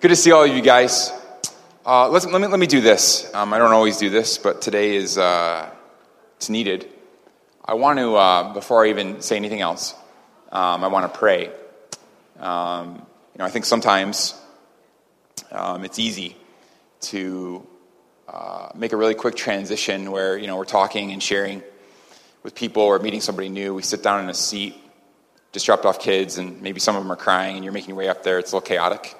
Good to see all of you guys. Uh, let, me, let me do this. Um, I don't always do this, but today is uh, it's needed. I want to, uh, before I even say anything else, um, I want to pray. Um, you know, I think sometimes um, it's easy to uh, make a really quick transition where you know we're talking and sharing with people or meeting somebody new. We sit down in a seat, just dropped off kids, and maybe some of them are crying, and you're making your way up there. It's a little chaotic.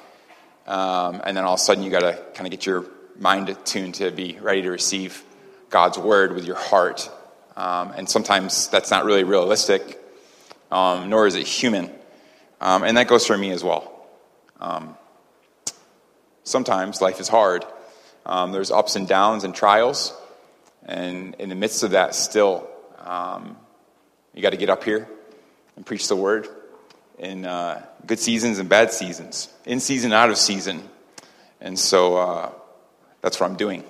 Um, and then all of a sudden, you got to kind of get your mind attuned to be ready to receive God's word with your heart. Um, and sometimes that's not really realistic, um, nor is it human. Um, and that goes for me as well. Um, sometimes life is hard. Um, there's ups and downs and trials. And in the midst of that, still, you got to get up here and preach the word in uh, good seasons and bad seasons, in season, out of season. And so uh, that's what I'm doing,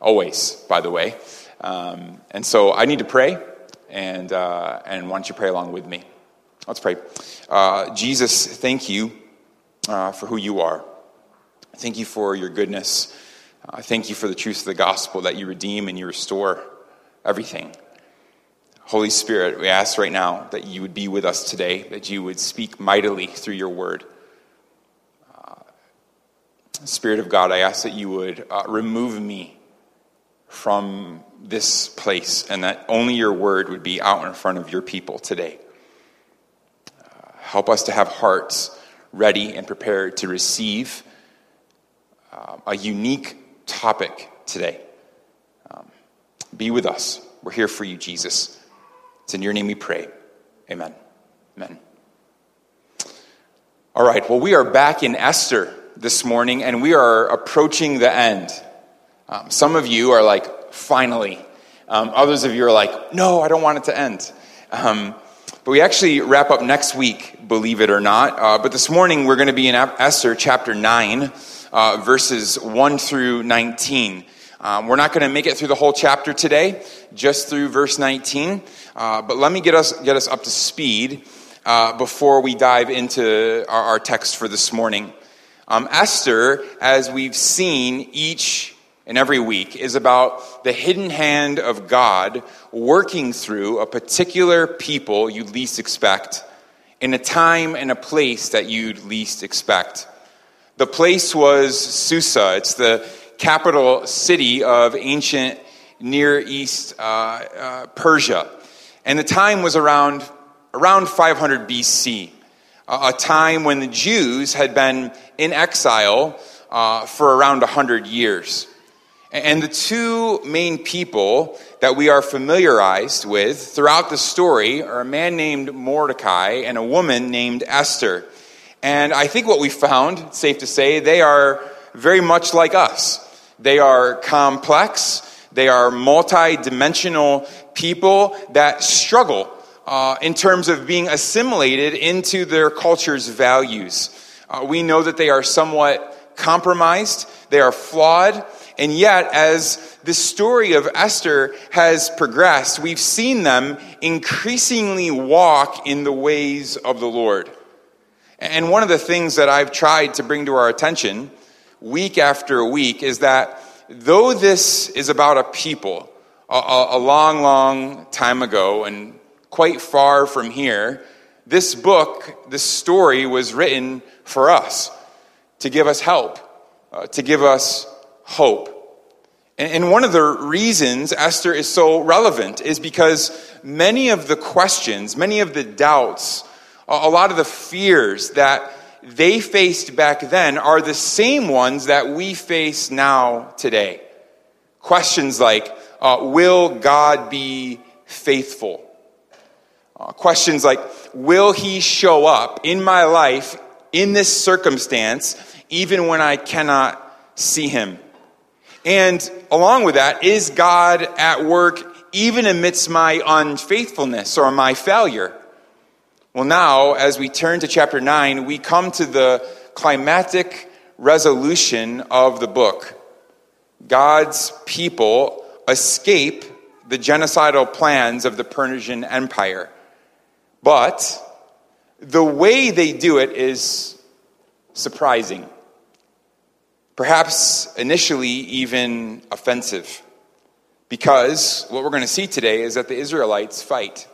always, by the way. Um, and so I need to pray, and, uh, and why don't you pray along with me? Let's pray. Uh, Jesus, thank you uh, for who you are. Thank you for your goodness. Uh, thank you for the truth of the gospel that you redeem and you restore everything. Holy Spirit, we ask right now that you would be with us today, that you would speak mightily through your word. Uh, Spirit of God, I ask that you would uh, remove me from this place and that only your word would be out in front of your people today. Uh, help us to have hearts ready and prepared to receive uh, a unique topic today. Um, be with us. We're here for you, Jesus. It's in your name we pray. Amen. Amen. All right, well, we are back in Esther this morning, and we are approaching the end. Um, some of you are like, finally. Um, others of you are like, no, I don't want it to end. Um, but we actually wrap up next week, believe it or not. Uh, but this morning, we're going to be in Esther chapter 9, uh, verses 1 through 19. Um, we're not going to make it through the whole chapter today, just through verse 19. Uh, but let me get us, get us up to speed uh, before we dive into our, our text for this morning. Um, Esther, as we've seen each and every week, is about the hidden hand of God working through a particular people you'd least expect in a time and a place that you'd least expect. The place was Susa. It's the capital city of ancient Near East uh, uh, Persia. And the time was around, around 500 BC, a time when the Jews had been in exile uh, for around 100 years. And the two main people that we are familiarized with throughout the story are a man named Mordecai and a woman named Esther. And I think what we found, safe to say, they are very much like us. They are complex, they are multi-dimensional people that struggle uh, in terms of being assimilated into their culture's values. Uh, we know that they are somewhat compromised, they are flawed, and yet, as the story of Esther has progressed, we've seen them increasingly walk in the ways of the Lord. And one of the things that I've tried to bring to our attention week after week is that though this is about a people a, a, long, long time ago and quite far from here, this book, this story was written for us to give us help, uh, to give us hope. And, and one of the reasons Esther is so relevant is because many of the questions, many of the doubts, a lot of the fears that they faced back then are the same ones that we face now today. Questions like, uh, will God be faithful? Uh, questions like, will he show up in my life in this circumstance even when I cannot see him? And along with that, is God at work even amidst my unfaithfulness or my failure? Well, now, as we turn to chapter 9, we come to the climatic resolution of the book. God's people escape the genocidal plans of the Persian Empire. But the way they do it is surprising. perhaps initially even offensive. Because what we're going to see today is that the Israelites fight.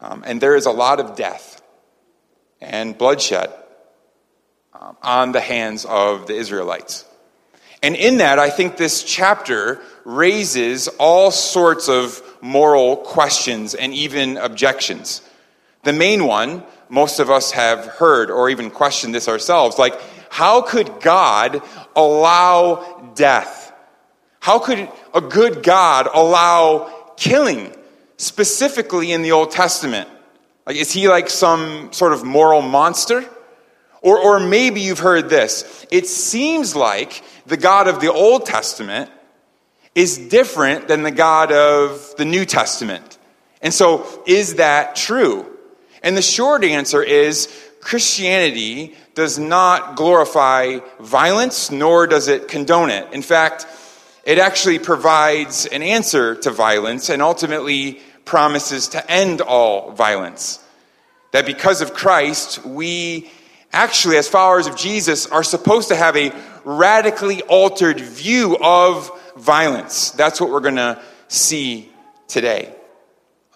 Um, and there is a lot of death and bloodshed um, on the hands of the Israelites. And in that, I think this chapter raises all sorts of moral questions and even objections. The main one, most of us have heard or even questioned this ourselves like, how could God allow death? How could a good God allow killing, specifically in the Old Testament? Like, is he like some sort of moral monster? Or, or maybe you've heard this. It seems like the God of the Old Testament is different than the God of the New Testament. And so, is that true? And the short answer is Christianity does not glorify violence, nor does it condone it. In fact, it actually provides an answer to violence and ultimately promises to end all violence. That because of Christ, we actually, as followers of Jesus, are supposed to have a radically altered view of violence. That's what we're going to see today.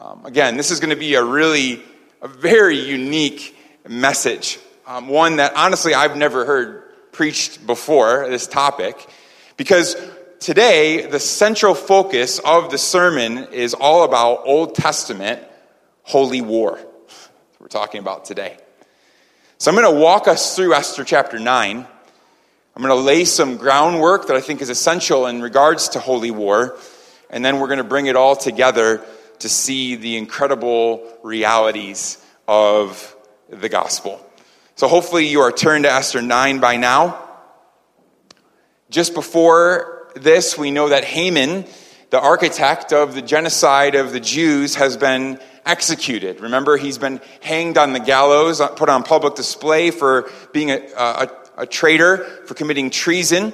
Um, again, this is going to be a really, a very unique message. Um, one that honestly I've never heard preached before, this topic, because today the central focus of the sermon is all about Old Testament holy war. We're talking about today. So I'm going to walk us through Esther chapter 9. I'm going to lay some groundwork that I think is essential in regards to holy war, and then we're going to bring it all together to see the incredible realities of the gospel. So hopefully you are turned to Esther 9 by now. Just before this, we know that Haman, the architect of the genocide of the Jews, has been executed. Remember, he's been hanged on the gallows, uh, put on public display for being a, a, a traitor, for committing treason.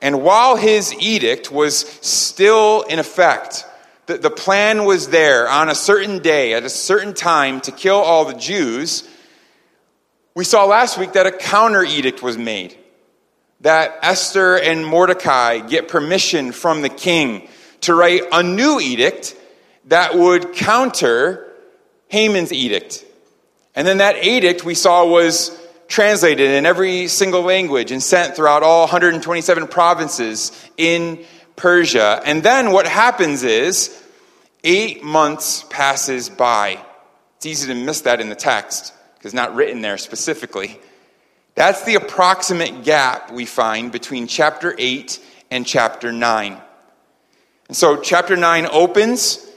And while his edict was still in effect, the, the plan was there on a certain day, at a certain time, to kill all the Jews. We saw last week that a counter edict was made. That Esther and Mordecai get permission from the king to write a new edict that would counter Haman's edict. And then that edict we saw was translated in every single language and sent throughout all 127 provinces in Persia. And then what happens is eight months passes by. It's easy to miss that in the text because it's not written there specifically. That's the approximate gap we find between chapter 8 and chapter 9. And so chapter 9 opens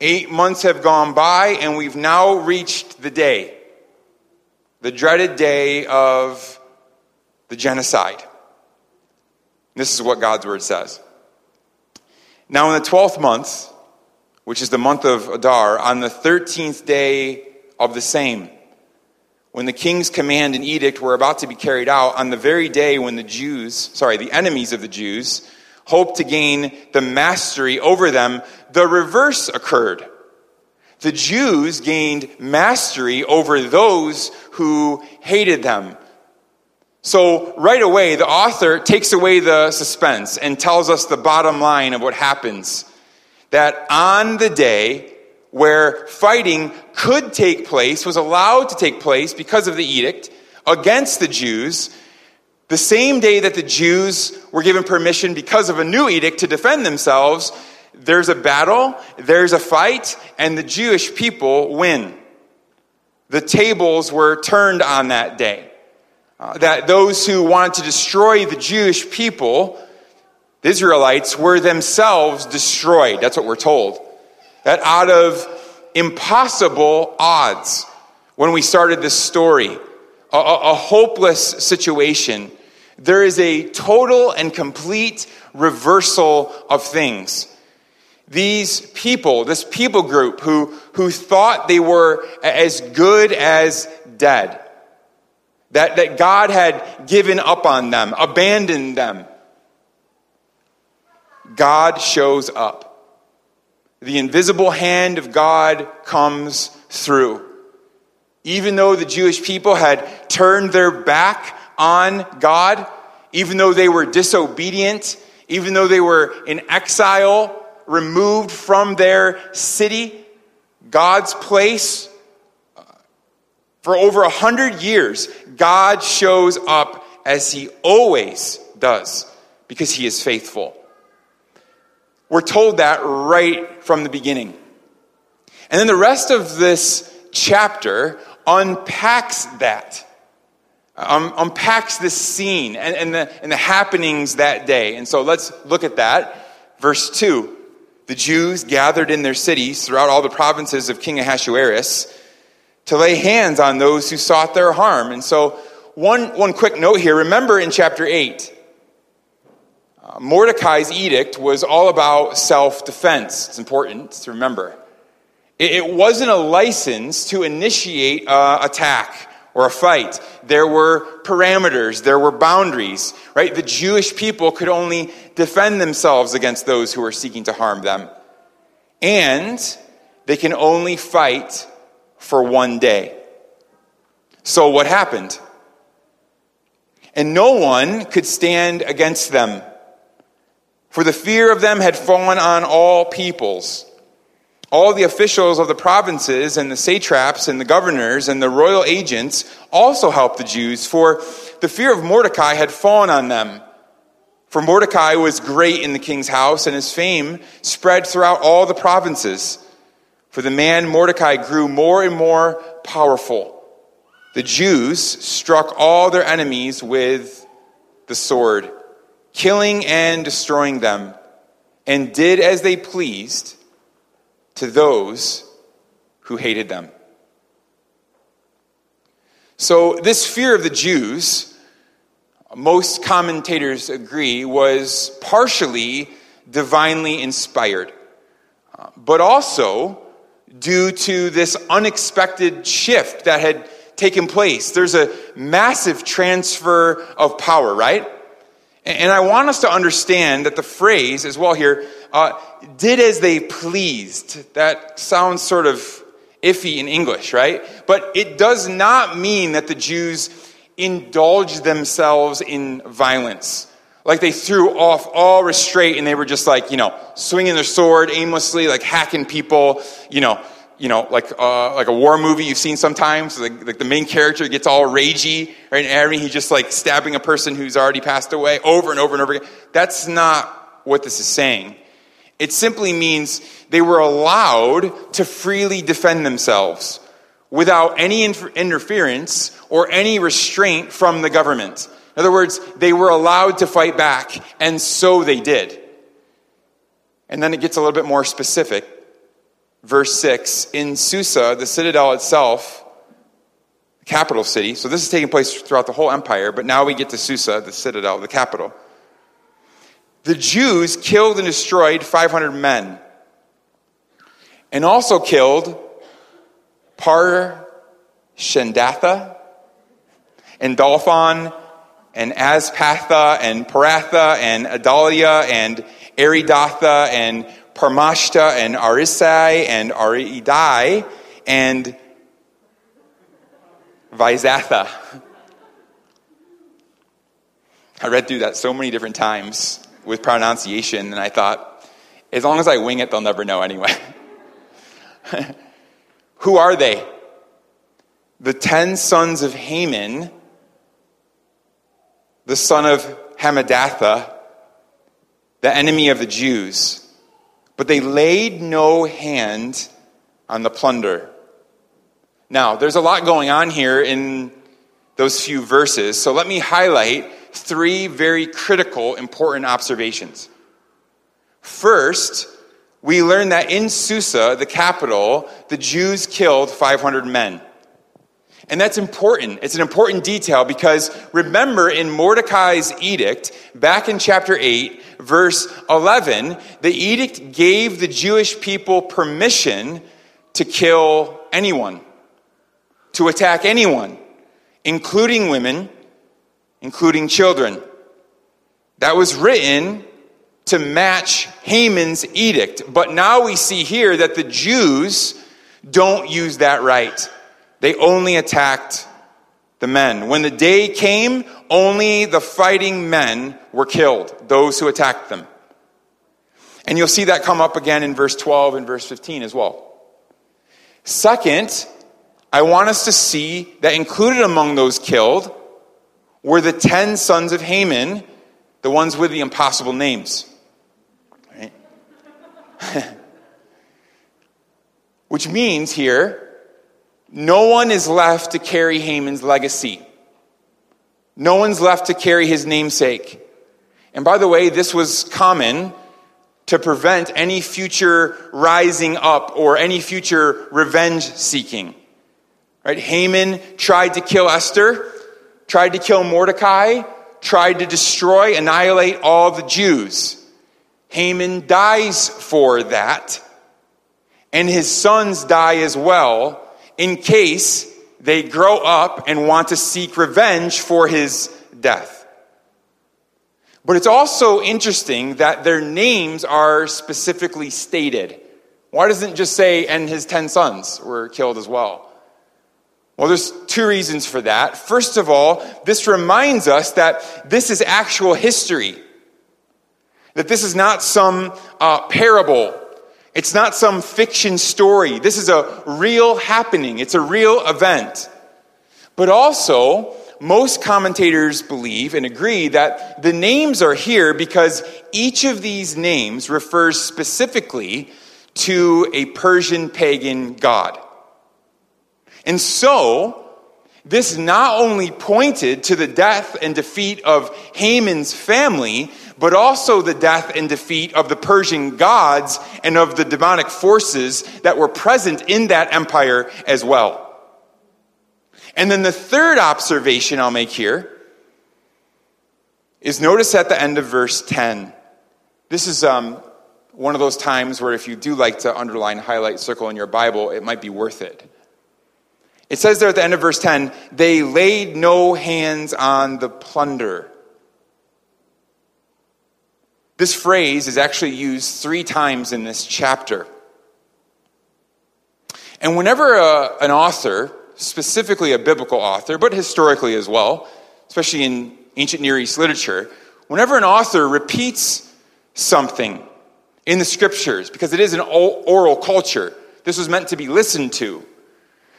Eight months have gone by, and we've now reached the day, the dreaded day of the genocide. This is what God's word says. Now, in the 12th month, which is the month of Adar, on the 13th day of the same, when the king's command and edict were about to be carried out, on the very day when the Jews, sorry, the enemies of the Jews, hoped to gain the mastery over them, the reverse occurred. The Jews gained mastery over those who hated them. So, right away, the author takes away the suspense and tells us the bottom line of what happens. That on the day where fighting could take place, was allowed to take place because of the edict against the Jews, the same day that the Jews were given permission because of a new edict to defend themselves, there's a battle, there's a fight, and the Jewish people win. The tables were turned on that day. Uh, that those who wanted to destroy the Jewish people, the Israelites, were themselves destroyed. That's what we're told. That out of impossible odds, when we started this story, a, a, a hopeless situation, there is a total and complete reversal of things. These people, this people group who, who thought they were as good as dead, that, that God had given up on them, abandoned them, God shows up. The invisible hand of God comes through. Even though the Jewish people had turned their back on God even though they were disobedient, even though they were in exile, removed from their city, God's place, uh, for over a hundred years, God shows up as he always does because he is faithful. We're told that right from the beginning. And then the rest of this chapter unpacks that, um, unpacks this scene and, and, the, and the happenings that day. And so let's look at that. Verse 2 The Jews gathered in their cities throughout all the provinces of King Ahasuerus to lay hands on those who sought their harm. And so, one, one quick note here remember in chapter 8, uh, Mordecai's edict was all about self defense. It's important to remember. It, it wasn't a license to initiate uh, attack or a fight. There were parameters, there were boundaries, right? The Jewish people could only defend themselves against those who were seeking to harm them. And they can only fight for one day. So what happened? And no one could stand against them, for the fear of them had fallen on all peoples. All the officials of the provinces and the satraps and the governors and the royal agents also helped the Jews, for the fear of Mordecai had fallen on them. For Mordecai was great in the king's house, and his fame spread throughout all the provinces. For the man Mordecai grew more and more powerful. The Jews struck all their enemies with the sword, killing and destroying them, and did as they pleased to those who hated them. So, this fear of the Jews, most commentators agree, was partially divinely inspired, uh, but also due to this unexpected shift that had taken place. There's a massive transfer of power, right? And I want us to understand that the phrase as well here, uh, did as they pleased. That sounds sort of iffy in English, right? But it does not mean that the Jews indulged themselves in violence. Like they threw off all restraint and they were just like, you know, swinging their sword aimlessly, like hacking people, you know, you know, like uh, like a war movie you've seen sometimes. Like, like the main character gets all ragey, right? And he's just like stabbing a person who's already passed away over and over and over again. That's not what this is saying. It simply means they were allowed to freely defend themselves without any interference or any restraint from the government. In other words, they were allowed to fight back, and so they did. And then it gets a little bit more specific. Verse 6 In Susa, the citadel itself, capital city, so this is taking place throughout the whole empire, but now we get to Susa, the citadel, the capital. The Jews killed and destroyed 500 men, and also killed Par Shendatha and Dalphon and Aspatha and Paratha and Adalia and Aridatha and Parmashta and Arisai and Aridai and Vizatha. I read through that so many different times with pronunciation, and I thought, as long as I wing it, they'll never know anyway. Who are they? The ten sons of Haman the son of Hamadatha, the enemy of the Jews. But they laid no hand on the plunder. Now, there's a lot going on here in those few verses, so let me highlight three very critical, important observations. First, we learn that in Susa, the capital, the Jews killed 500 men. And that's important. It's an important detail because remember in Mordecai's edict, back in chapter 8, verse 11, the edict gave the Jewish people permission to kill anyone, to attack anyone, including women, including children. That was written to match Haman's edict. But now we see here that the Jews don't use that right. They only attacked the men. When the day came, only the fighting men were killed, those who attacked them. And you'll see that come up again in verse 12 and verse 15 as well. Second, I want us to see that included among those killed were the ten sons of Haman, the ones with the impossible names. Right? Which means here, no one is left to carry Haman's legacy. No one's left to carry his namesake. And by the way, this was common to prevent any future rising up or any future revenge seeking. Right? Haman tried to kill Esther, tried to kill Mordecai, tried to destroy, annihilate all the Jews. Haman dies for that, and his sons die as well in case they grow up and want to seek revenge for his death. But it's also interesting that their names are specifically stated. Why doesn't it just say, and his ten sons were killed as well? Well, there's two reasons for that. First of all, this reminds us that this is actual history. That this is not some uh, parable it's not some fiction story. This is a real happening, it's a real event. But also, most commentators believe and agree that the names are here because each of these names refers specifically to a Persian pagan god. And so, this not only pointed to the death and defeat of Haman's family, but also the death and defeat of the Persian gods and of the demonic forces that were present in that empire as well. And then the third observation I'll make here is notice at the end of verse 10. This is um, one of those times where if you do like to underline, highlight, circle in your Bible, it might be worth it. It says there at the end of verse 10, they laid no hands on the plunder. This phrase is actually used three times in this chapter. And whenever a, uh, an author, specifically a biblical author, but historically as well, especially in ancient Near East literature, whenever an author repeats something in the scriptures, because it is an oral culture, this was meant to be listened to.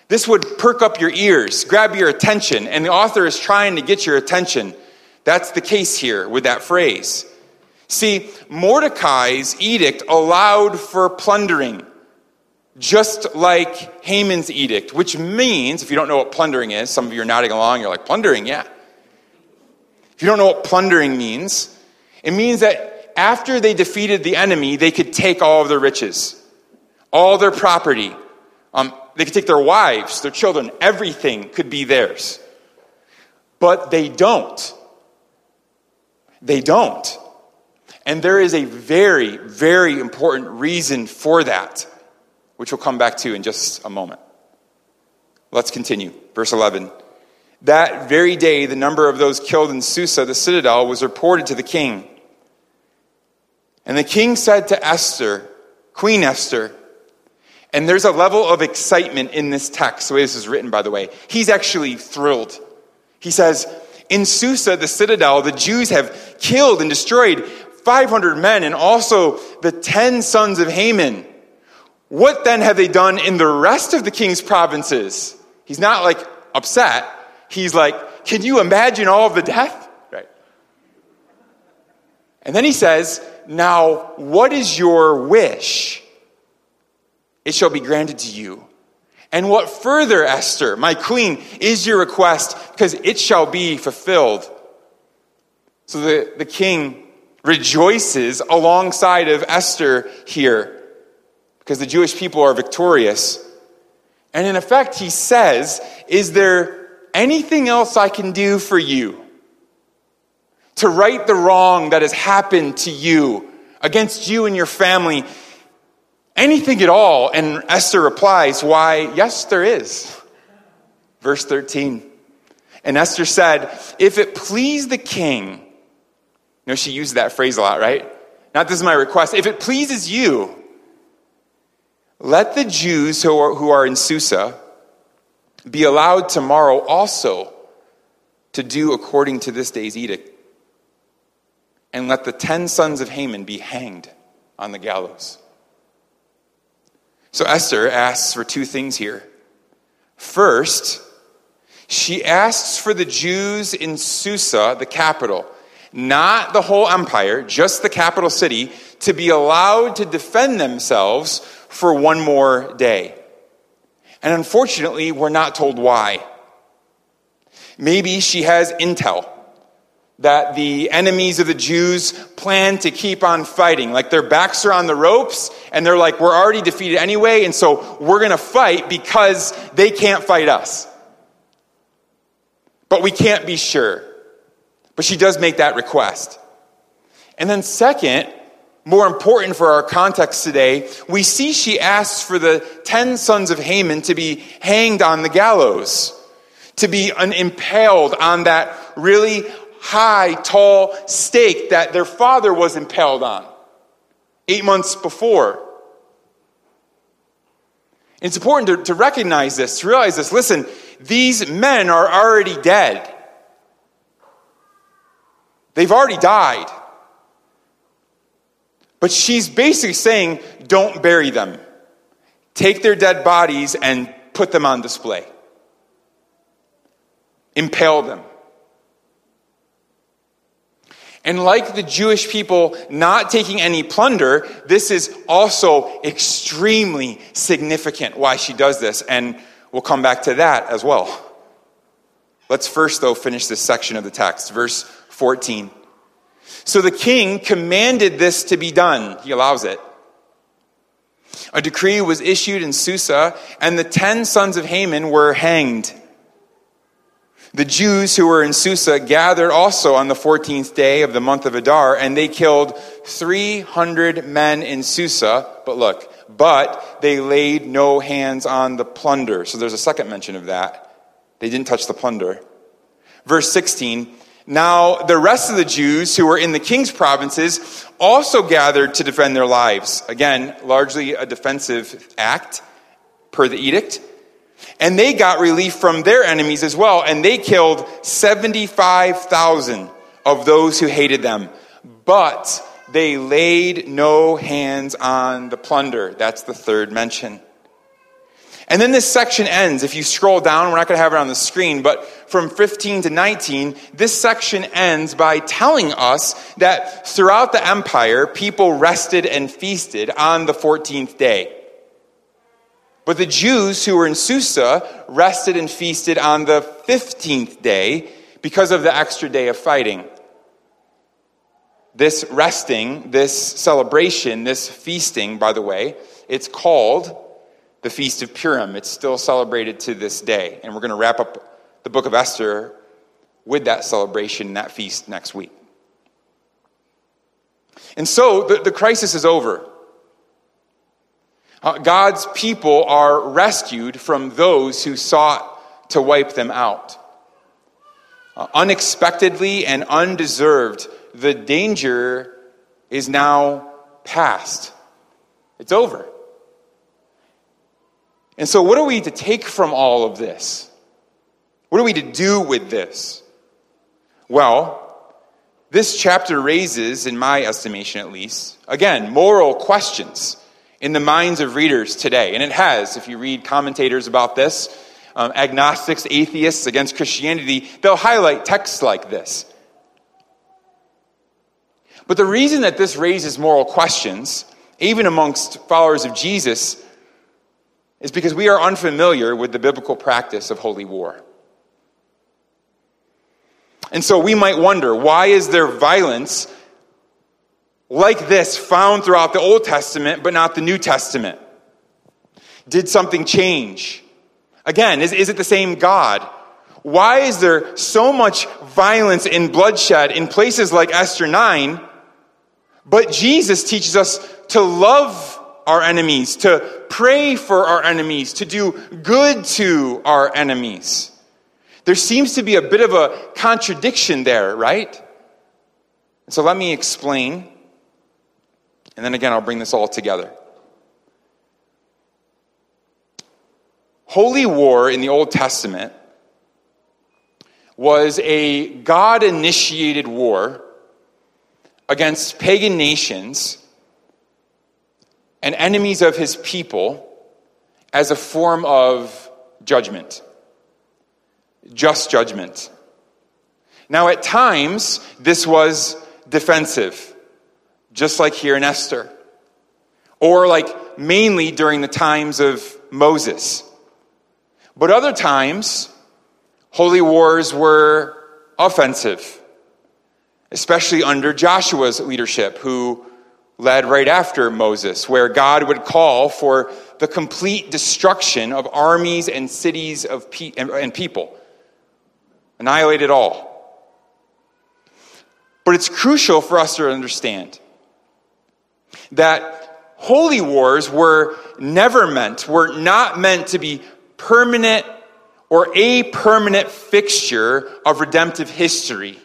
This would perk up your ears, grab your attention, and the author is trying to get your attention. That's the case here with that phrase. See, Mordecai's edict allowed for plundering, just like Haman's edict, which means, if you don't know what plundering is, some of you are nodding along, you're like, plundering, yeah. If you don't know what plundering means, it means that after they defeated the enemy, they could take all of their riches, all their property. Um, they could take their wives, their children, everything could be theirs. But they don't. They don't. And there is a very, very important reason for that, which we'll come back to in just a moment. Let's continue. Verse 11. That very day, the number of those killed in Susa, the citadel, was reported to the king. And the king said to Esther, Queen Esther, and there's a level of excitement in this text, the way this is written, by the way. He's actually thrilled. He says, In Susa, the citadel, the Jews have killed and destroyed 500 men and also the 10 sons of Haman. What then have they done in the rest of the king's provinces? He's not like upset. He's like, can you imagine all of the death? Right. And then he says, now what is your wish? It shall be granted to you. And what further, Esther, my queen, is your request? Because it shall be fulfilled. So the, the king rejoices alongside of Esther here because the Jewish people are victorious. And in effect, he says, Is there anything else I can do for you to right the wrong that has happened to you against you and your family? Anything at all? And Esther replies, Why, yes, there is. Verse 13. And Esther said, If it please the king, know, she used that phrase a lot, right? Not this is my request. If it pleases you, let the Jews who are, who are in Susa be allowed tomorrow also to do according to this day's edict, and let the ten sons of Haman be hanged on the gallows. So Esther asks for two things here. First, she asks for the Jews in Susa, the capital, not the whole empire, just the capital city, to be allowed to defend themselves for one more day. And unfortunately, we're not told why. Maybe she has intel that the enemies of the Jews plan to keep on fighting. Like their backs are on the ropes, and they're like, we're already defeated anyway, and so we're going to fight because they can't fight us. But we can't be sure. But she does make that request. And then, second, more important for our context today, we see she asks for the ten sons of Haman to be hanged on the gallows, to be impaled on that really high, tall stake that their father was impaled on eight months before. It's important to, to recognize this, to realize this. Listen, these men are already dead. They've already died. But she's basically saying, don't bury them. Take their dead bodies and put them on display. Impale them. And like the Jewish people not taking any plunder, this is also extremely significant why she does this. And we'll come back to that as well. Let's first, though, finish this section of the text. Verse 14. So the king commanded this to be done. He allows it. A decree was issued in Susa, and the ten sons of Haman were hanged. The Jews who were in Susa gathered also on the 14th day of the month of Adar, and they killed 300 men in Susa. But look, but they laid no hands on the plunder. So there's a second mention of that. They didn't touch the plunder. Verse 16 Now the rest of the Jews who were in the king's provinces also gathered to defend their lives. Again, largely a defensive act per the edict. And they got relief from their enemies as well, and they killed 75,000 of those who hated them. But they laid no hands on the plunder. That's the third mention. And then this section ends. If you scroll down, we're not going to have it on the screen, but from 15 to 19, this section ends by telling us that throughout the empire, people rested and feasted on the 14th day. But the Jews who were in Susa rested and feasted on the 15th day because of the extra day of fighting. This resting, this celebration, this feasting, by the way, it's called the Feast of Purim. It's still celebrated to this day. And we're going to wrap up the book of Esther with that celebration, that feast next week. And so the, the crisis is over. Uh, God's people are rescued from those who sought to wipe them out. Uh, unexpectedly and undeserved, the danger is now past. It's over. And so, what are we to take from all of this? What are we to do with this? Well, this chapter raises, in my estimation at least, again, moral questions in the minds of readers today. And it has, if you read commentators about this, um, agnostics, atheists against Christianity, they'll highlight texts like this. But the reason that this raises moral questions, even amongst followers of Jesus, is because we are unfamiliar with the biblical practice of holy war. And so we might wonder why is there violence like this found throughout the Old Testament, but not the New Testament? Did something change? Again, is, is it the same God? Why is there so much violence and bloodshed in places like Esther 9, but Jesus teaches us to love our enemies, to pray for our enemies, to do good to our enemies? There seems to be a bit of a contradiction there, right? So let me explain and then again, I'll bring this all together. Holy war in the Old Testament was a God initiated war against pagan nations and enemies of his people as a form of judgment, just judgment. Now, at times, this was defensive, just like here in Esther, or like mainly during the times of Moses. But other times, holy wars were offensive, especially under Joshua's leadership, who led right after Moses, where God would call for the complete destruction of armies and cities of pe- and people, annihilate it all. But it's crucial for us to understand that holy wars were never meant, were not meant to be permanent or a permanent fixture of redemptive history.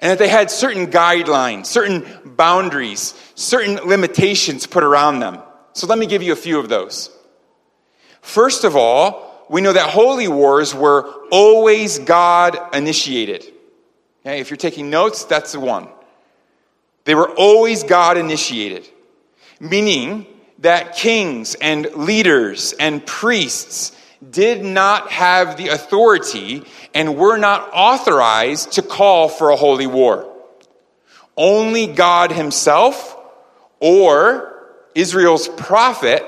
And that they had certain guidelines, certain boundaries, certain limitations put around them. So let me give you a few of those. First of all, we know that holy wars were always God initiated. Okay, if you're taking notes, that's the one. They were always God initiated, meaning that kings and leaders and priests did not have the authority and were not authorized to call for a holy war. Only God Himself or Israel's prophet,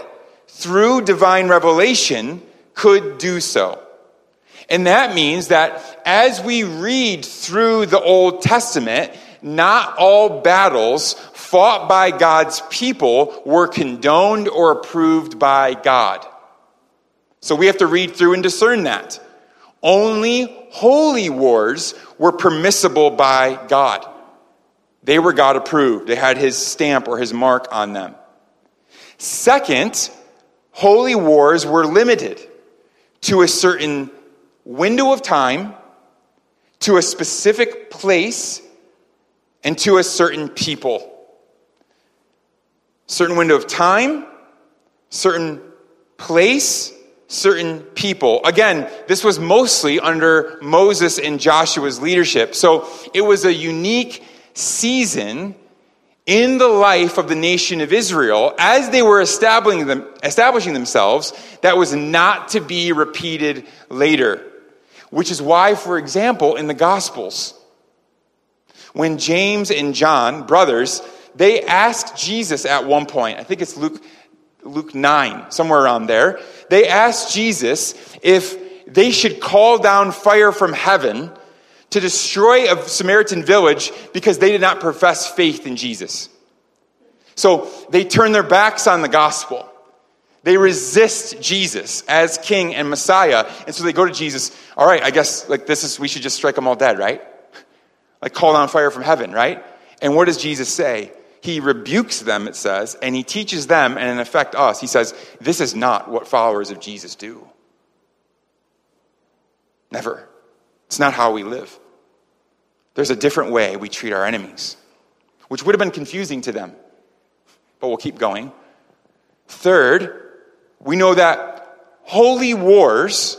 through divine revelation, could do so. And that means that as we read through the Old Testament, not all battles fought by God's people were condoned or approved by God. So we have to read through and discern that. Only holy wars were permissible by God. They were God approved, they had his stamp or his mark on them. Second, holy wars were limited to a certain window of time, to a specific place, and to a certain people. Certain window of time, certain place, certain people. Again, this was mostly under Moses and Joshua's leadership. So it was a unique season in the life of the nation of Israel as they were establishing, them, establishing themselves that was not to be repeated later. Which is why, for example, in the Gospels, when James and John, brothers, they asked Jesus at one point, I think it's Luke, Luke 9, somewhere around there, they asked Jesus if they should call down fire from heaven to destroy a Samaritan village because they did not profess faith in Jesus. So they turn their backs on the gospel. They resist Jesus as king and Messiah. And so they go to Jesus, all right, I guess like this is we should just strike them all dead, right? Like call down fire from heaven, right? And what does Jesus say? He rebukes them, it says, and he teaches them, and in effect us. He says, This is not what followers of Jesus do. Never. It's not how we live. There's a different way we treat our enemies, which would have been confusing to them. But we'll keep going. Third, we know that holy wars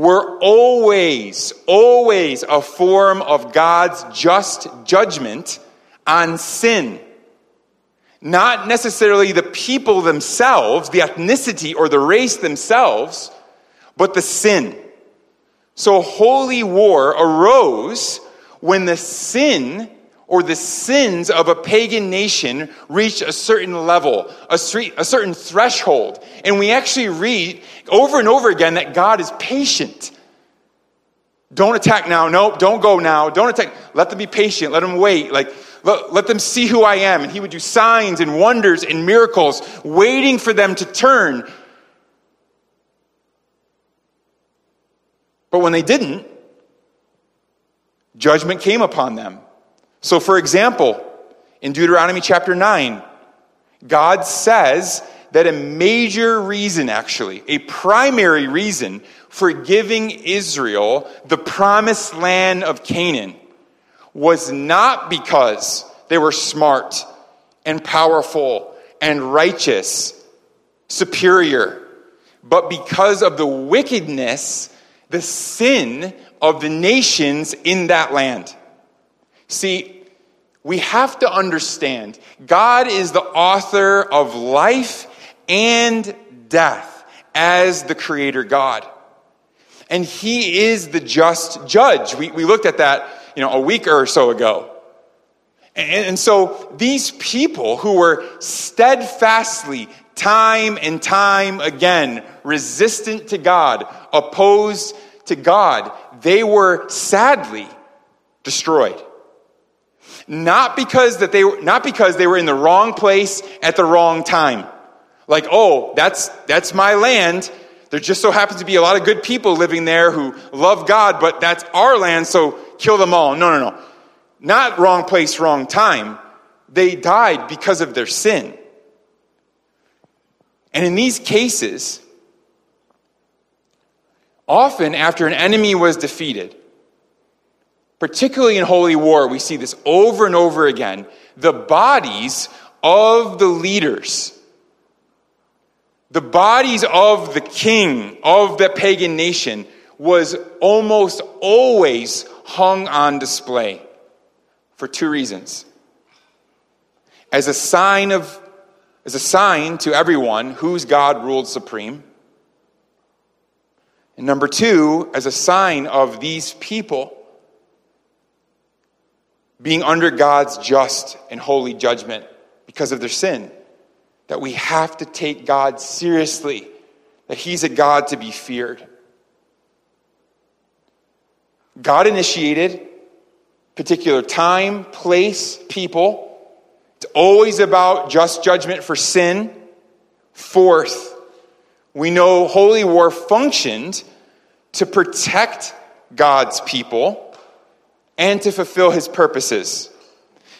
were always, always a form of God's just judgment on sin. Not necessarily the people themselves, the ethnicity or the race themselves, but the sin. So holy war arose when the sin or the sins of a pagan nation reach a certain level, a, a certain threshold. And we actually read over and over again that God is patient. Don't attack now. Nope, don't go now. Don't attack. Let them be patient. Let them wait. Like, let, let them see who I am. And he would do signs and wonders and miracles, waiting for them to turn. But when they didn't, judgment came upon them. So, for example, in Deuteronomy chapter 9, God says that a major reason, actually, a primary reason for giving Israel the promised land of Canaan was not because they were smart and powerful and righteous, superior, but because of the wickedness, the sin of the nations in that land. See, we have to understand God is the author of life and death as the creator God. And he is the just judge. We, we looked at that, you know, a week or so ago. And, and so these people who were steadfastly, time and time again, resistant to God, opposed to God, they were sadly destroyed. Not because that they were not because they were in the wrong place at the wrong time. Like, oh, that's that's my land. There just so happens to be a lot of good people living there who love God, but that's our land, so kill them all. No, no, no. Not wrong place, wrong time. They died because of their sin. And in these cases, often after an enemy was defeated, particularly in holy war, we see this over and over again, the bodies of the leaders, the bodies of the king of the pagan nation was almost always hung on display for two reasons. As a sign of as a sign to everyone whose God ruled supreme. And number two, as a sign of these people being under God's just and holy judgment because of their sin. That we have to take God seriously, that He's a God to be feared. God initiated particular time, place, people. It's always about just judgment for sin. Fourth, we know holy war functioned to protect God's people and to fulfill his purposes.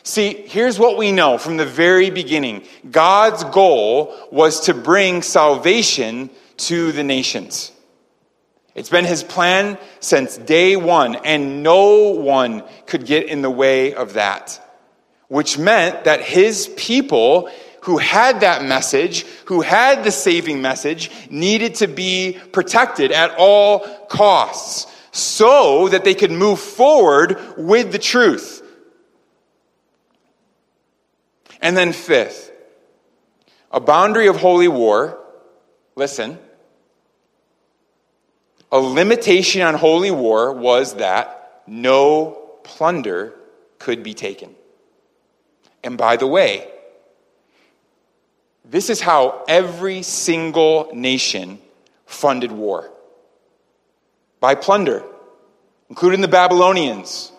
See, here's what we know from the very beginning God's goal was to bring salvation to the nations. It's been his plan since day one, and no one could get in the way of that. Which meant that his people who had that message, who had the saving message, needed to be protected at all costs so that they could move forward with the truth. And then, fifth, a boundary of holy war. Listen. A limitation on holy war was that no plunder could be taken. And by the way, this is how every single nation funded war by plunder, including the Babylonians,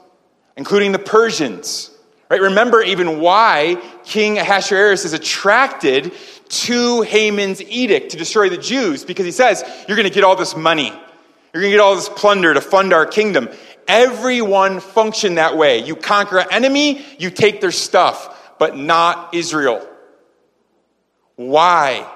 including the Persians. Right? Remember even why King Ahasuerus is attracted to Haman's edict to destroy the Jews because he says, You're going to get all this money. You're going to get all this plunder to fund our kingdom. Everyone functioned that way. You conquer an enemy, you take their stuff, but not Israel. Why?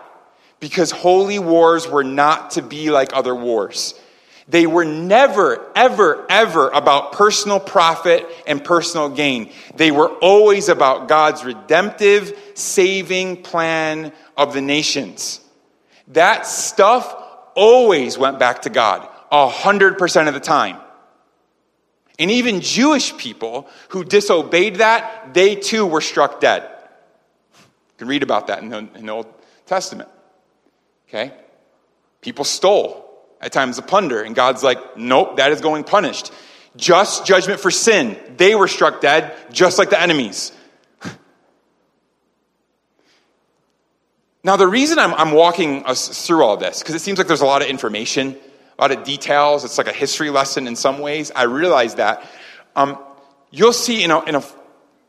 Because holy wars were not to be like other wars. They were never, ever, ever about personal profit and personal gain. They were always about God's redemptive, saving plan of the nations. That stuff always went back to God, a hundred percent of the time. And even Jewish people who disobeyed that, they too were struck dead. You can read about that in the, in the Old Testament. Okay? People stole at times of plunder. And God's like, nope, that is going punished. Just judgment for sin. They were struck dead, just like the enemies. Now, the reason I'm, I'm walking us through all this, because it seems like there's a lot of information, a lot of details. It's like a history lesson in some ways. I realize that. Um, you'll see in a, in, a,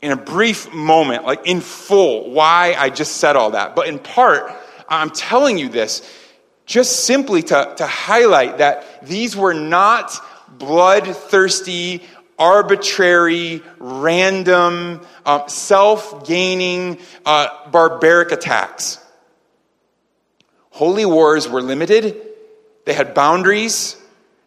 in a brief moment, like in full, why I just said all that. But in part, I'm telling you this just simply to, to highlight that these were not bloodthirsty, arbitrary, random, uh, self gaining, uh, barbaric attacks. Holy wars were limited, they had boundaries,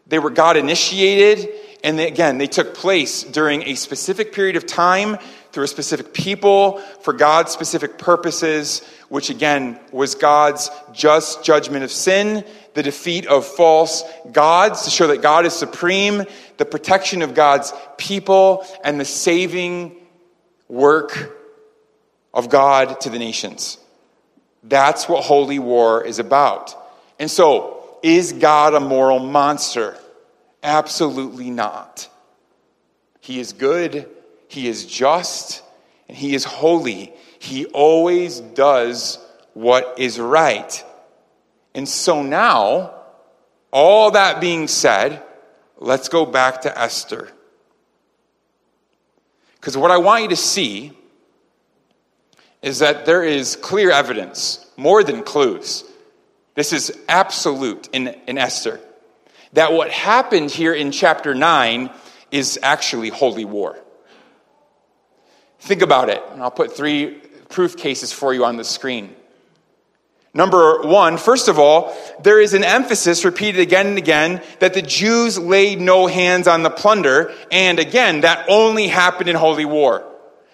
they were God initiated, And they, again, they took place during a specific period of time, through a specific people, for God's specific purposes, which again was God's just judgment of sin, the defeat of false gods to show that God is supreme, the protection of God's people, and the saving work of God to the nations. That's what holy war is about. And so, is God a moral monster? Absolutely not. He is good, He is just, and He is holy. He always does what is right. And so now, all that being said, let's go back to Esther. Because what I want you to see is that there is clear evidence, more than clues. This is absolute in, in Esther. That what happened here in chapter 9 is actually holy war. Think about it, and I'll put three proof cases for you on the screen. Number one, first of all, there is an emphasis repeated again and again that the Jews laid no hands on the plunder, and again, that only happened in holy war.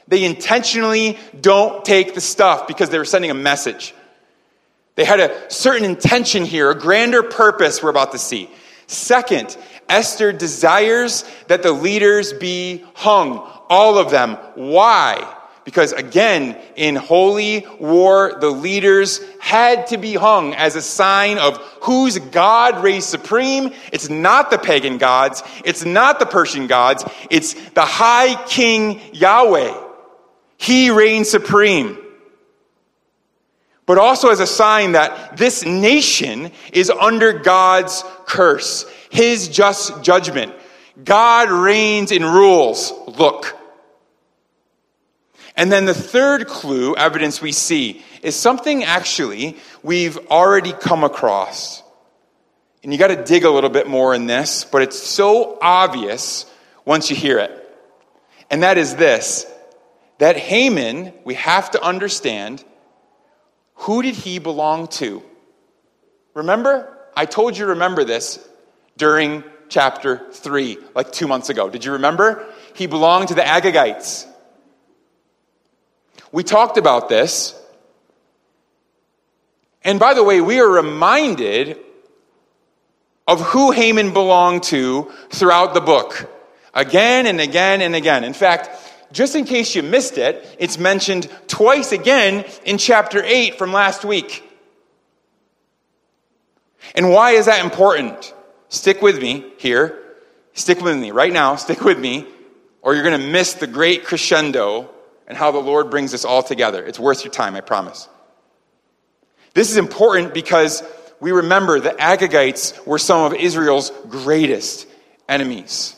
They intentionally don't take the stuff because they were sending a message. They had a certain intention here, a grander purpose we're about to see. Second, Esther desires that the leaders be hung, all of them. Why? Because again, in holy war, the leaders had to be hung as a sign of whose God reigns supreme. It's not the pagan gods. It's not the Persian gods. It's the high king Yahweh. He reigns supreme. But also as a sign that this nation is under God's curse, his just judgment. God reigns and rules. Look. And then the third clue, evidence we see, is something actually we've already come across. And you got to dig a little bit more in this, but it's so obvious once you hear it. And that is this that Haman, we have to understand, who did he belong to? Remember? I told you remember this during chapter 3, like two months ago. Did you remember? He belonged to the Agagites. We talked about this. And by the way, we are reminded of who Haman belonged to throughout the book. Again and again and again. In fact, just in case you missed it, it's mentioned twice again in chapter 8 from last week. And why is that important? Stick with me here. Stick with me right now. Stick with me, or you're going to miss the great crescendo and how the Lord brings us all together. It's worth your time, I promise. This is important because we remember the Agagites were some of Israel's greatest enemies.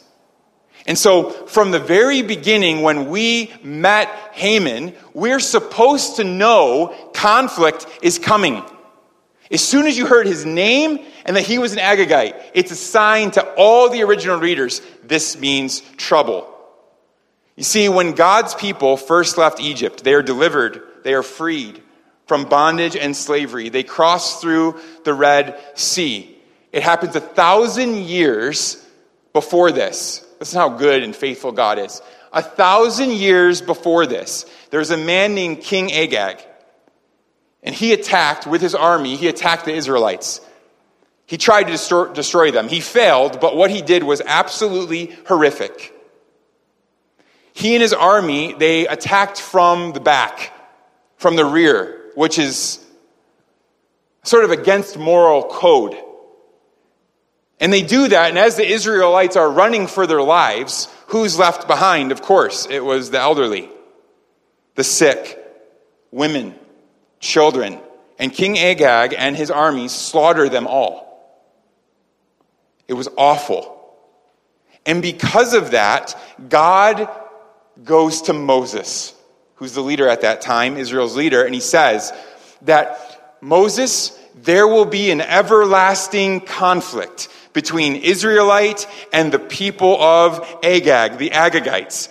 And so, from the very beginning, when we met Haman, we're supposed to know conflict is coming. As soon as you heard his name and that he was an Agagite, it's a sign to all the original readers this means trouble. You see, when God's people first left Egypt, they are delivered, they are freed from bondage and slavery. They cross through the Red Sea. It happens a thousand years before this. This is how good and faithful God is. A thousand years before this, there's a man named King Agag. And he attacked with his army, he attacked the Israelites. He tried to destroy, them. He failed, but what he did was absolutely horrific. He and his army, they attacked from the back, from the rear, which is sort of against moral code. And they do that, and as the Israelites are running for their lives, who's left behind? Of course, it was the elderly, the sick, women, children. And King Agag and his army slaughter them all. It was awful. And because of that, God goes to Moses, who's the leader at that time, Israel's leader, and he says that Moses, there will be an everlasting conflict between Israelite and the people of Agag, the Agagites,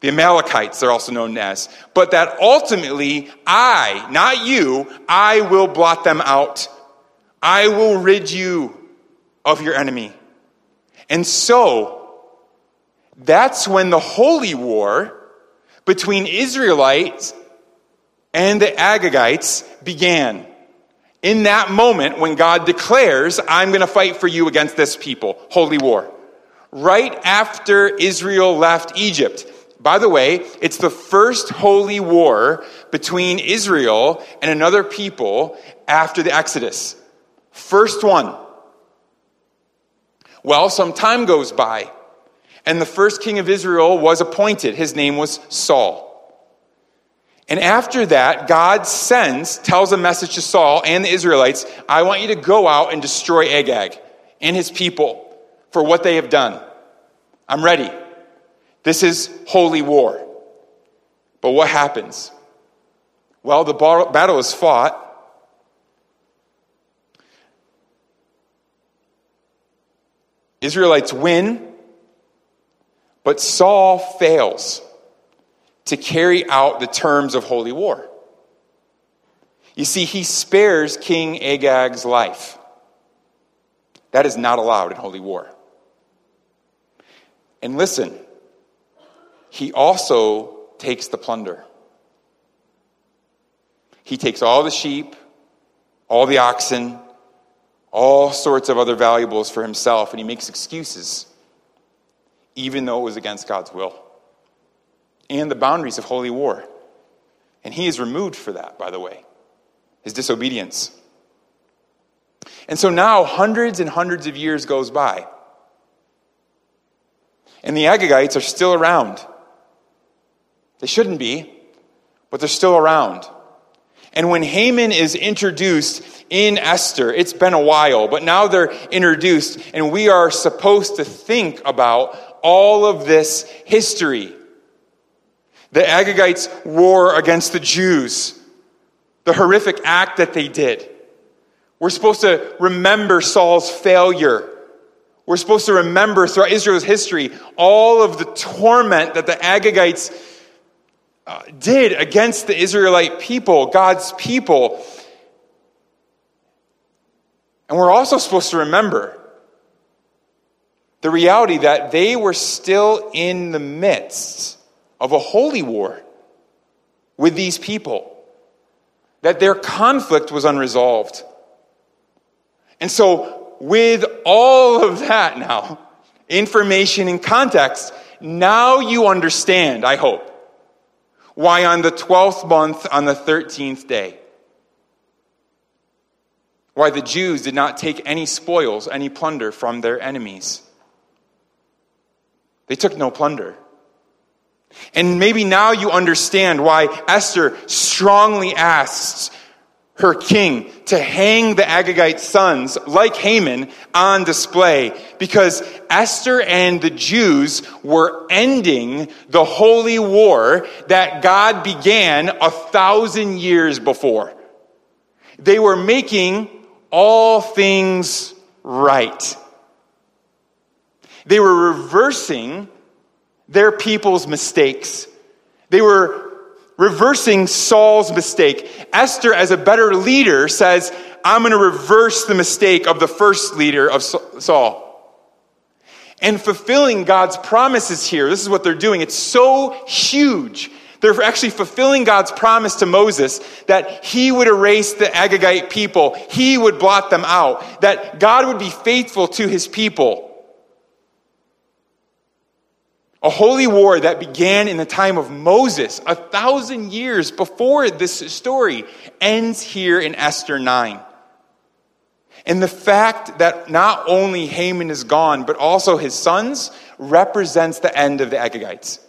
the Amalekites, they're also known as. But that ultimately, I, not you, I will blot them out. I will rid you of your enemy. And so, That's when the holy war between Israelites and the Agagites began. In that moment, when God declares, I'm going to fight for you against this people, holy war. Right after Israel left Egypt. By the way, it's the first holy war between Israel and another people after the Exodus. First one. Well, some time goes by, and the first king of Israel was appointed. His name was Saul. And after that, God sends, tells a message to Saul and the Israelites I want you to go out and destroy Agag and his people for what they have done. I'm ready. This is holy war. But what happens? Well, the battle is fought. Israelites win, but Saul fails to carry out the terms of holy war. You see, he spares King Agag's life. That is not allowed in holy war. And listen, he also takes the plunder. He takes all the sheep, all the oxen, all sorts of other valuables for himself, and he makes excuses, even though it was against God's will and the boundaries of holy war. And he is removed for that, by the way, his disobedience. And so now hundreds and hundreds of years goes by. And the Agagites are still around. They shouldn't be, but they're still around. And when Haman is introduced in Esther, it's been a while, but now they're introduced, and we are supposed to think about all of this history. The Agagites' war against the Jews, the horrific act that they did. We're supposed to remember Saul's failure. We're supposed to remember throughout Israel's history all of the torment that the Agagites uh, did against the Israelite people, God's people. And we're also supposed to remember the reality that they were still in the midst of a holy war with these people, that their conflict was unresolved. And so, with all of that now, information and context, now you understand, I hope, why on the 12th month, on the 13th day, why the Jews did not take any spoils, any plunder from their enemies. They took no plunder. And maybe now you understand why Esther strongly asks her king to hang the Agagite sons, like Haman, on display because Esther and the Jews were ending the holy war that God began a thousand years before. They were making all things right. They were reversing their people's mistakes. They were reversing Saul's mistake. Esther, as a better leader, says, I'm going to reverse the mistake of the first leader of Saul. And fulfilling God's promises here, this is what they're doing. It's so huge. They're actually fulfilling God's promise to Moses that he would erase the Agagite people, he would blot them out, that God would be faithful to his people. A holy war that began in the time of Moses, a thousand years before this story, ends here in Esther 9. And the fact that not only Haman is gone, but also his sons, represents the end of the Agagites.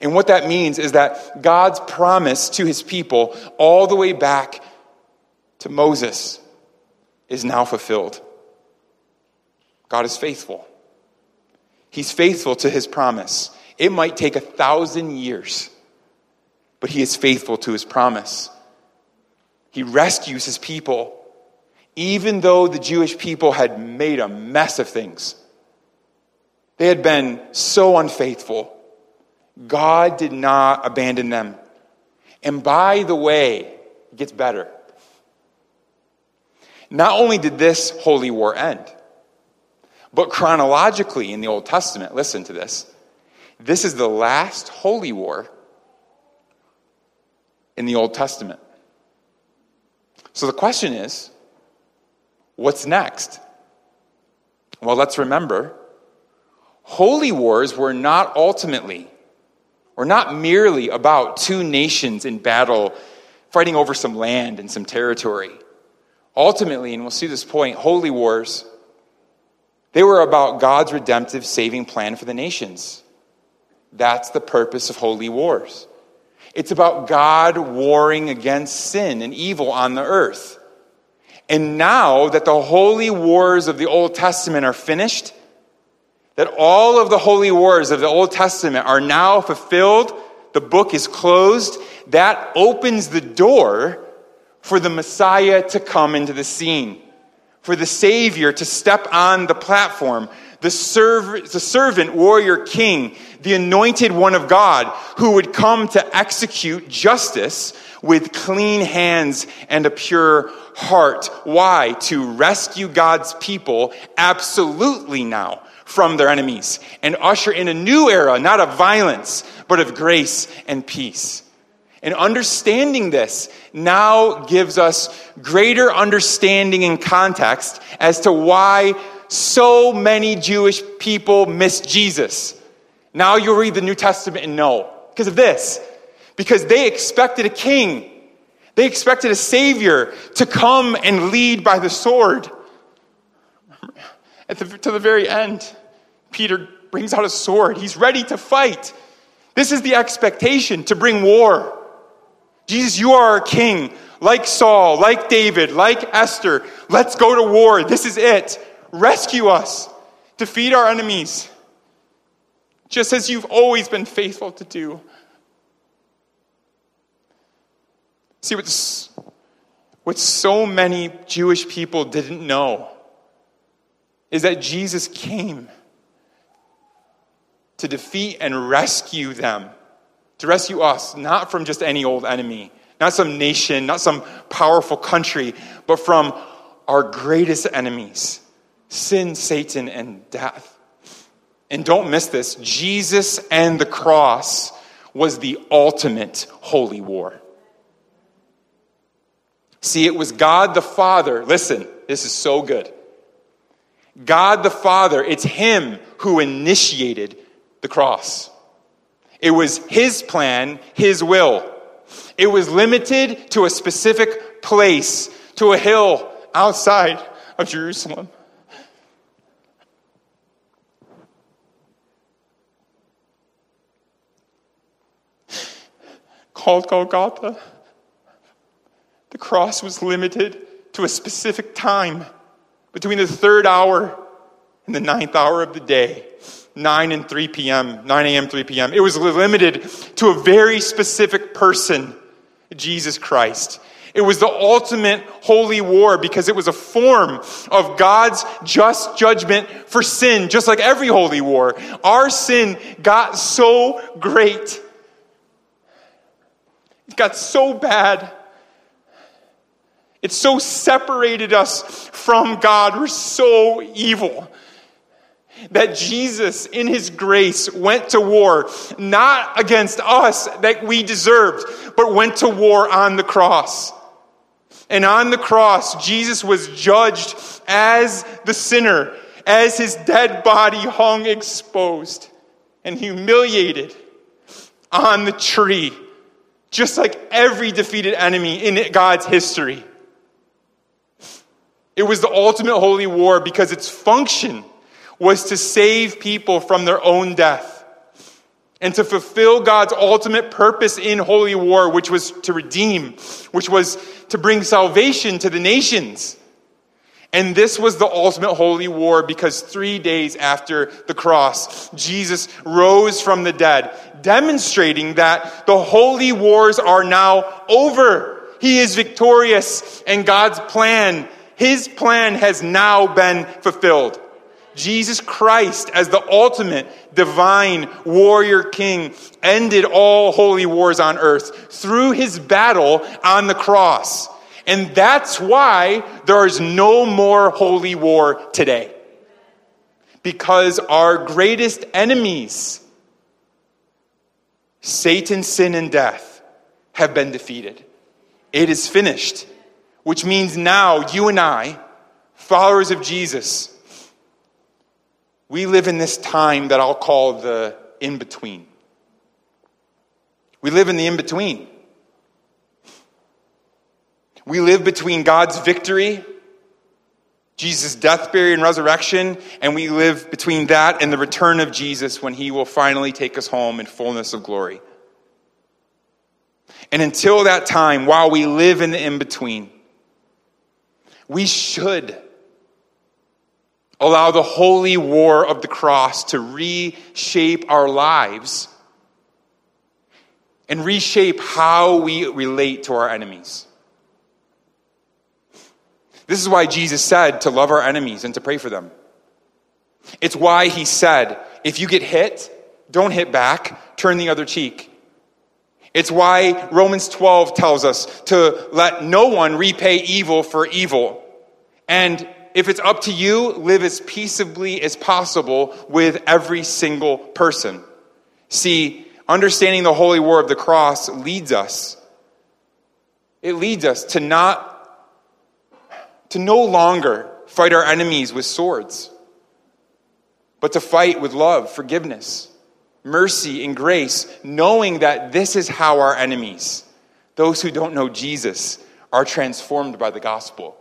And what that means is that God's promise to his people, all the way back to Moses, is now fulfilled. God is faithful. He's faithful to his promise. It might take a thousand years, but he is faithful to his promise. He rescues his people, even though the Jewish people had made a mess of things. They had been so unfaithful. God did not abandon them. And by the way, it gets better. Not only did this holy war end, But chronologically in the Old Testament, listen to this. This is the last holy war in the Old Testament. So the question is what's next? Well, let's remember holy wars were not ultimately, or not merely about two nations in battle fighting over some land and some territory. Ultimately, and we'll see this point, holy wars, they were about God's redemptive saving plan for the nations. That's the purpose of holy wars. It's about God warring against sin and evil on the earth. And now that the holy wars of the Old Testament are finished, that all of the holy wars of the Old Testament are now fulfilled, the book is closed, that opens the door for the Messiah to come into the scene, for the Savior to step on the platform, the, serv- the servant warrior king, the anointed one of God, who would come to execute justice with clean hands and a pure heart. Why? To rescue God's people absolutely now from their enemies and usher in a new era, not of violence, but of grace and peace. And understanding this now gives us greater understanding and context as to why so many Jewish people miss Jesus. Now you'll read the New Testament and know. Because of this. Because they expected a king they expected a savior to come and lead by the sword. At the, to the very end, Peter brings out a sword. He's ready to fight. This is the expectation to bring war. Jesus, you are our king, like Saul, like David, like Esther. Let's go to war. This is it. Rescue us, defeat our enemies, just as you've always been faithful to do. See, what, what so many Jewish people didn't know is that Jesus came to defeat and rescue them, to rescue us, not from just any old enemy, not some nation, not some powerful country, but from our greatest enemies sin, Satan, and death. And don't miss this Jesus and the cross was the ultimate holy war. See, it was God the Father. Listen, this is so good. God the Father, it's Him who initiated the cross. It was His plan, His will. It was limited to a specific place, to a hill outside of Jerusalem. Called Golgotha. The cross was limited to a specific time between the third hour and the ninth hour of the day. 9 and 3 p.m., 9 a.m., 3 p.m. It was limited to a very specific person, Jesus Christ. It was the ultimate holy war because it was a form of God's just judgment for sin, just like every holy war. Our sin got so great. It got so bad it so separated us from God. We're so evil that Jesus, in his grace, went to war, not against us that we deserved, but went to war on the cross. And on the cross, Jesus was judged as the sinner, as his dead body hung exposed and humiliated on the tree, just like every defeated enemy in God's history. It was the ultimate holy war because its function was to save people from their own death and to fulfill God's ultimate purpose in holy war, which was to redeem, which was to bring salvation to the nations. And this was the ultimate holy war because three days after the cross, Jesus rose from the dead, demonstrating that the holy wars are now over. He is victorious, and God's plan his plan has now been fulfilled. Jesus Christ, as the ultimate divine warrior king, ended all holy wars on earth through his battle on the cross. And that's why there is no more holy war today. Because our greatest enemies, Satan, sin, and death, have been defeated. It is finished, which means now you and I, followers of Jesus, we live in this time that I'll call the in between. We live in the in between. We live between God's victory, Jesus' death, burial, and resurrection, and we live between that and the return of Jesus when he will finally take us home in fullness of glory. And until that time, while we live in the in between, we should allow the holy war of the cross to reshape our lives and reshape how we relate to our enemies. This is why Jesus said to love our enemies and to pray for them. It's why he said, if you get hit, don't hit back, turn the other cheek. It's why Romans 12 tells us to let no one repay evil for evil. And if it's up to you, live as peaceably as possible with every single person. See, understanding the holy war of the cross leads us. It leads us to not, to no longer fight our enemies with swords, but to fight with love, forgiveness, mercy, and grace, knowing that this is how our enemies, those who don't know Jesus, are transformed by the gospel.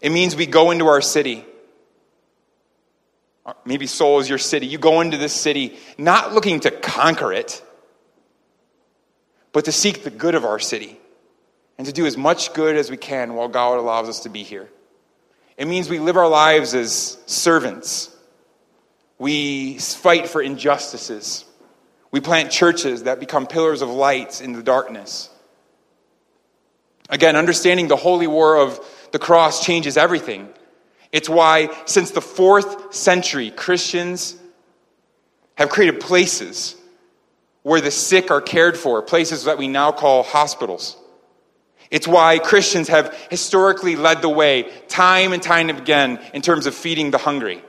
It means we go into our city. Uh, maybe Seoul is your city. You go into this city not looking to conquer it, but to seek the good of our city and to do as much good as we can while God allows us to be here. It means we live our lives as servants. We fight for injustices. We plant churches that become pillars of light in the darkness. Again, understanding the holy war of the cross changes everything. It's why, since the fourth century, Christians have created places where the sick are cared for, places that we now call hospitals. It's why Christians have historically led the way time and time again in terms of feeding the hungry.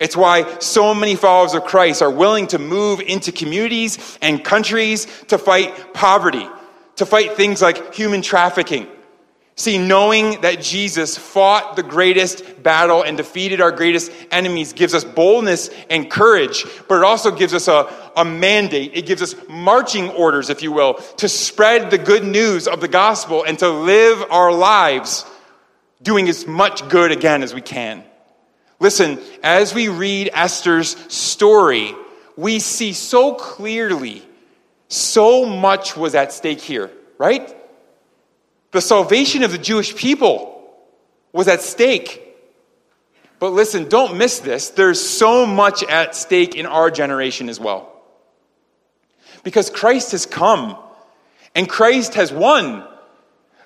It's why so many followers of Christ are willing to move into communities and countries to fight poverty, to fight things like human trafficking, See, knowing that Jesus fought the greatest battle and defeated our greatest enemies gives us boldness and courage, but it also gives us a, a mandate. It gives us marching orders, if you will, to spread the good news of the gospel and to live our lives doing as much good again as we can. Listen, as we read Esther's story, we see so clearly so much was at stake here, right? The salvation of the Jewish people was at stake. But listen, don't miss this. There's so much at stake in our generation as well. Because Christ has come and Christ has won.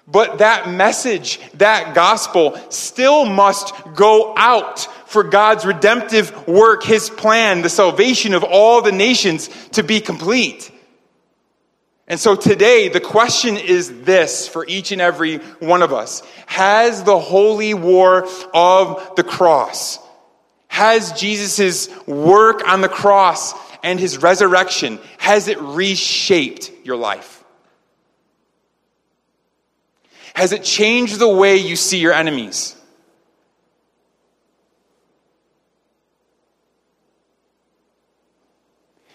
But that message, that gospel, still must go out for God's redemptive work, His plan, the salvation of all the nations to be complete. And so today, the question is this for each and every one of us Has the holy war of the cross, has Jesus' work on the cross and his resurrection, has it reshaped your life? Has it changed the way you see your enemies?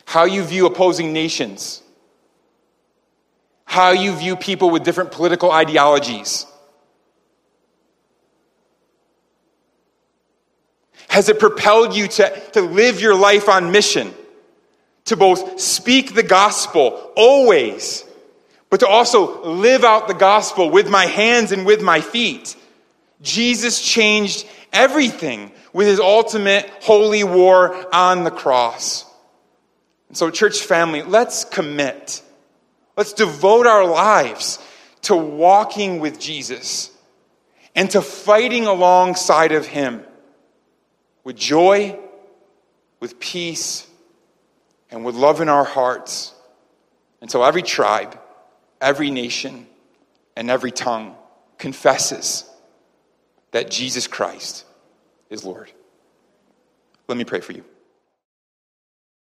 How you view opposing nations? How you view people with different political ideologies? Has it propelled you to, to live your life on mission? To both speak the gospel always, but to also live out the gospel with my hands and with my feet. Jesus changed everything with his ultimate holy war on the cross. And so, church family, let's commit Let's devote our lives to walking with Jesus and to fighting alongside of Him with joy, with peace, and with love in our hearts until every tribe, every nation, and every tongue confesses that Jesus Christ is Lord. Let me pray for you.